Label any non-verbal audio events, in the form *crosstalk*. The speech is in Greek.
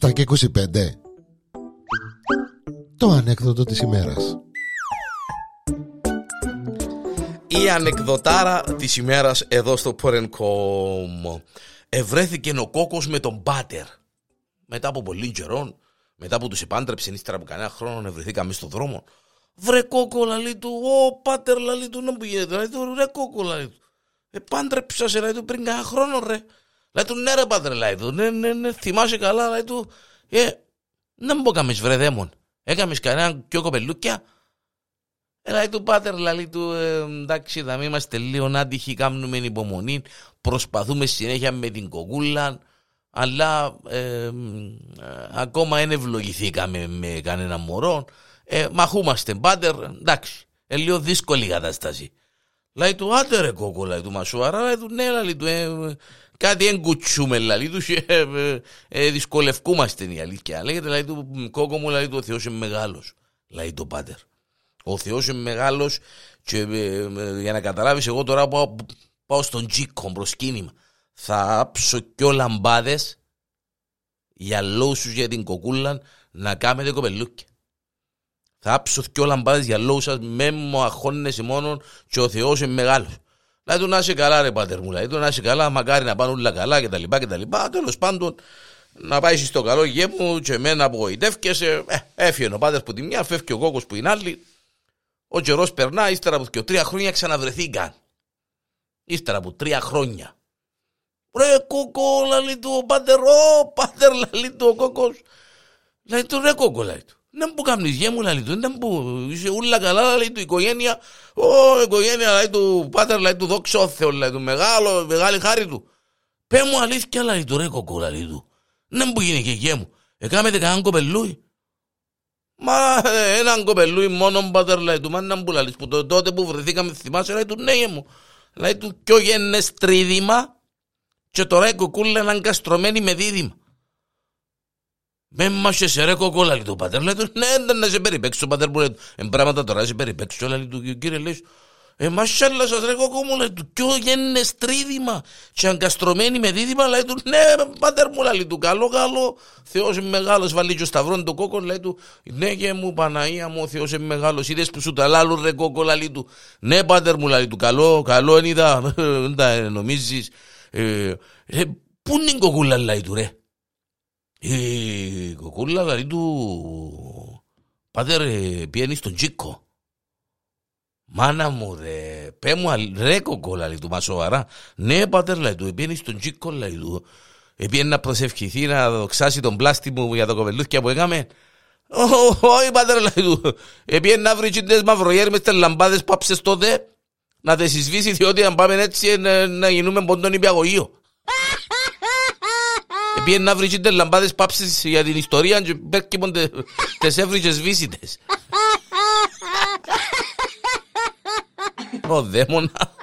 7 και 25 Το ανέκδοτο της ημέρας. Η ανεκδοτάρα της ημέρας εδώ στο Porencom Ευρέθηκε ο κόκκος με τον πάτερ. Μετά από πολύ καιρό Μετά που τους επάντρεψε ύστερα από κανένα χρόνο Ευρεθήκαμε στον δρόμο Βρε κόκκο λαλί του Ω πάτερ λαλί του να που γίνεται Λαλί του ρε κόκκο λαλί του Επάντρεψα σε λαλί του πριν κανένα χρόνο ρε. Λέει του ναι ρε πάτερ λέει του, ναι, ναι, ναι, θυμάσαι καλά λέει του, ε, δεν μου έκαμες βρε δαίμον, έκαμες κανένα πιο κοπελούκια. Ε, λέει του πάτερ λέει του, ε, εντάξει θα μην είμαστε λίγο άτυχοι, κάνουμε υπομονή, προσπαθούμε συνέχεια με την κοκούλα, αλλά ε, ε, ακόμα δεν ευλογηθήκαμε με κανένα μωρό. Ε, μαχούμαστε πάτερ, εντάξει, ε, λίγο δύσκολη κατάσταση. Λέει του, άντε ρε κόκο, λέει του Μασουάρα, λέει του, ναι, λέει του, ε, κάτι εγκουτσούμε δηλαδή τους ε, ε, ε, δυσκολευκούμαστε η αλήθεια. Λέγεται δηλαδή του κόκο μου δηλαδή του ο Θεός είναι μεγάλος. Λέει το πάτερ. Ο Θεός είναι μεγάλος και ε, ε, για να καταλάβεις εγώ τώρα πάω, πάω στον τζίκο προσκύνημα θα άψω και λαμπάδες για λόγους για την κοκούλα να κάνετε κοπελούκια θα άψω και λαμπάδες για λόγους σας με μου αχώνεσαι μόνο και ο Θεός είναι μεγάλος Λέει του να είσαι καλά, ρε πάτερ μου. Λέει του να είσαι καλά, μακάρι να πάνε όλα καλά κτλ. λοιπά Τέλος πάντων, να πάει στο καλό γέμου και εμένα απογοητεύκεσαι. Ε, έφυγε ο πάτερ που τη μια, φεύγει ο κόκο που είναι άλλη. Ο καιρός περνά, ύστερα από και τρία χρόνια ξαναβρεθήκαν. Ύστερα από τρία χρόνια. Ρε κόκο, λέει του ο πάτερ, ο πάτερ, λέει του ο κόκο. Λέει του ρε κόκο, λέει του. Δεν μου κάνεις γέμου, λέει του, δεν μου, είσαι ούλα καλά, λέει του, οικογένεια, ο, οικογένεια, λέει του, πάτερ, λέει του, δόξα ο Θεός, λέει του, μεγάλο, μεγάλη χάρη του. Πέ μου αλήθεια, λέει του, ρε κοκκού, λέει του, δεν μου γίνει και γέμου, εκάμετε κανέναν κοπελούι. Μα ε, έναν κοπελούι μόνο πάτερ, λέει του, μα να μου λαλείς, που τότε που βρεθήκαμε, θυμάσαι, λέει του, ναι γέμου, λέει του, πιο γέννες τρίδημα και τώρα η κοκκούλα είναι αγκαστρωμένη με δίδυμα. Με μάσε σε ρε κοκόλα, λέει του πατέρ. Λέει του, ναι, δεν να σε περιπέξω, πατέρ μου λέει, εν πράγματα τώρα σε περιπέξω, λέει του κύριε, λέει, ε, μασάλα σας ρε κοκό μου, λέει του, ποιο γέννες τρίδημα και αγκαστρωμένη με δίδυμα, λέει του, ναι, πατέρ μου, λέει του, καλό, καλό, Θεός είναι μεγάλος, βάλει και ο σταυρόν το κόκο, λέει του, ναι και μου, Παναία μου, ο Θεός είναι μεγάλος, είδες που σου τα λάλουν ρε κόκο, λέει του, ναι, πατέρ μου, λέει του, καλό, καλό, είναι είδα, *laughs* δεν νομίζεις, ε, ε, πού είναι η κοκούλα, λέει του, ρε, η κοκούλα δηλαδή του Πάτερ πιένει στον Τζίκο. Μάνα μου ρε Πέ μου ρε κοκούλα λέει του Μα σοβαρά. Ναι πάτερ λέει του Πιένει στον Τζίκο λέει του. Επιένει να προσευχηθεί να δοξάσει τον πλάστη μου για το κοπελούθια που έκαμε. Όχι πάτερ λέει του. Επιένει να βρει τσίντες μαυρογέρ μες τις λαμπάδες πάψες τότε Να τις εισβήσει διότι αν πάμε έτσι να γίνουμε ποντών υπηαγωγείο Πήγε να βρει και λαμπάδες πάψεις για την ιστορία και πέρκει τις έβριζες βίσιτες. Ο δαίμονα.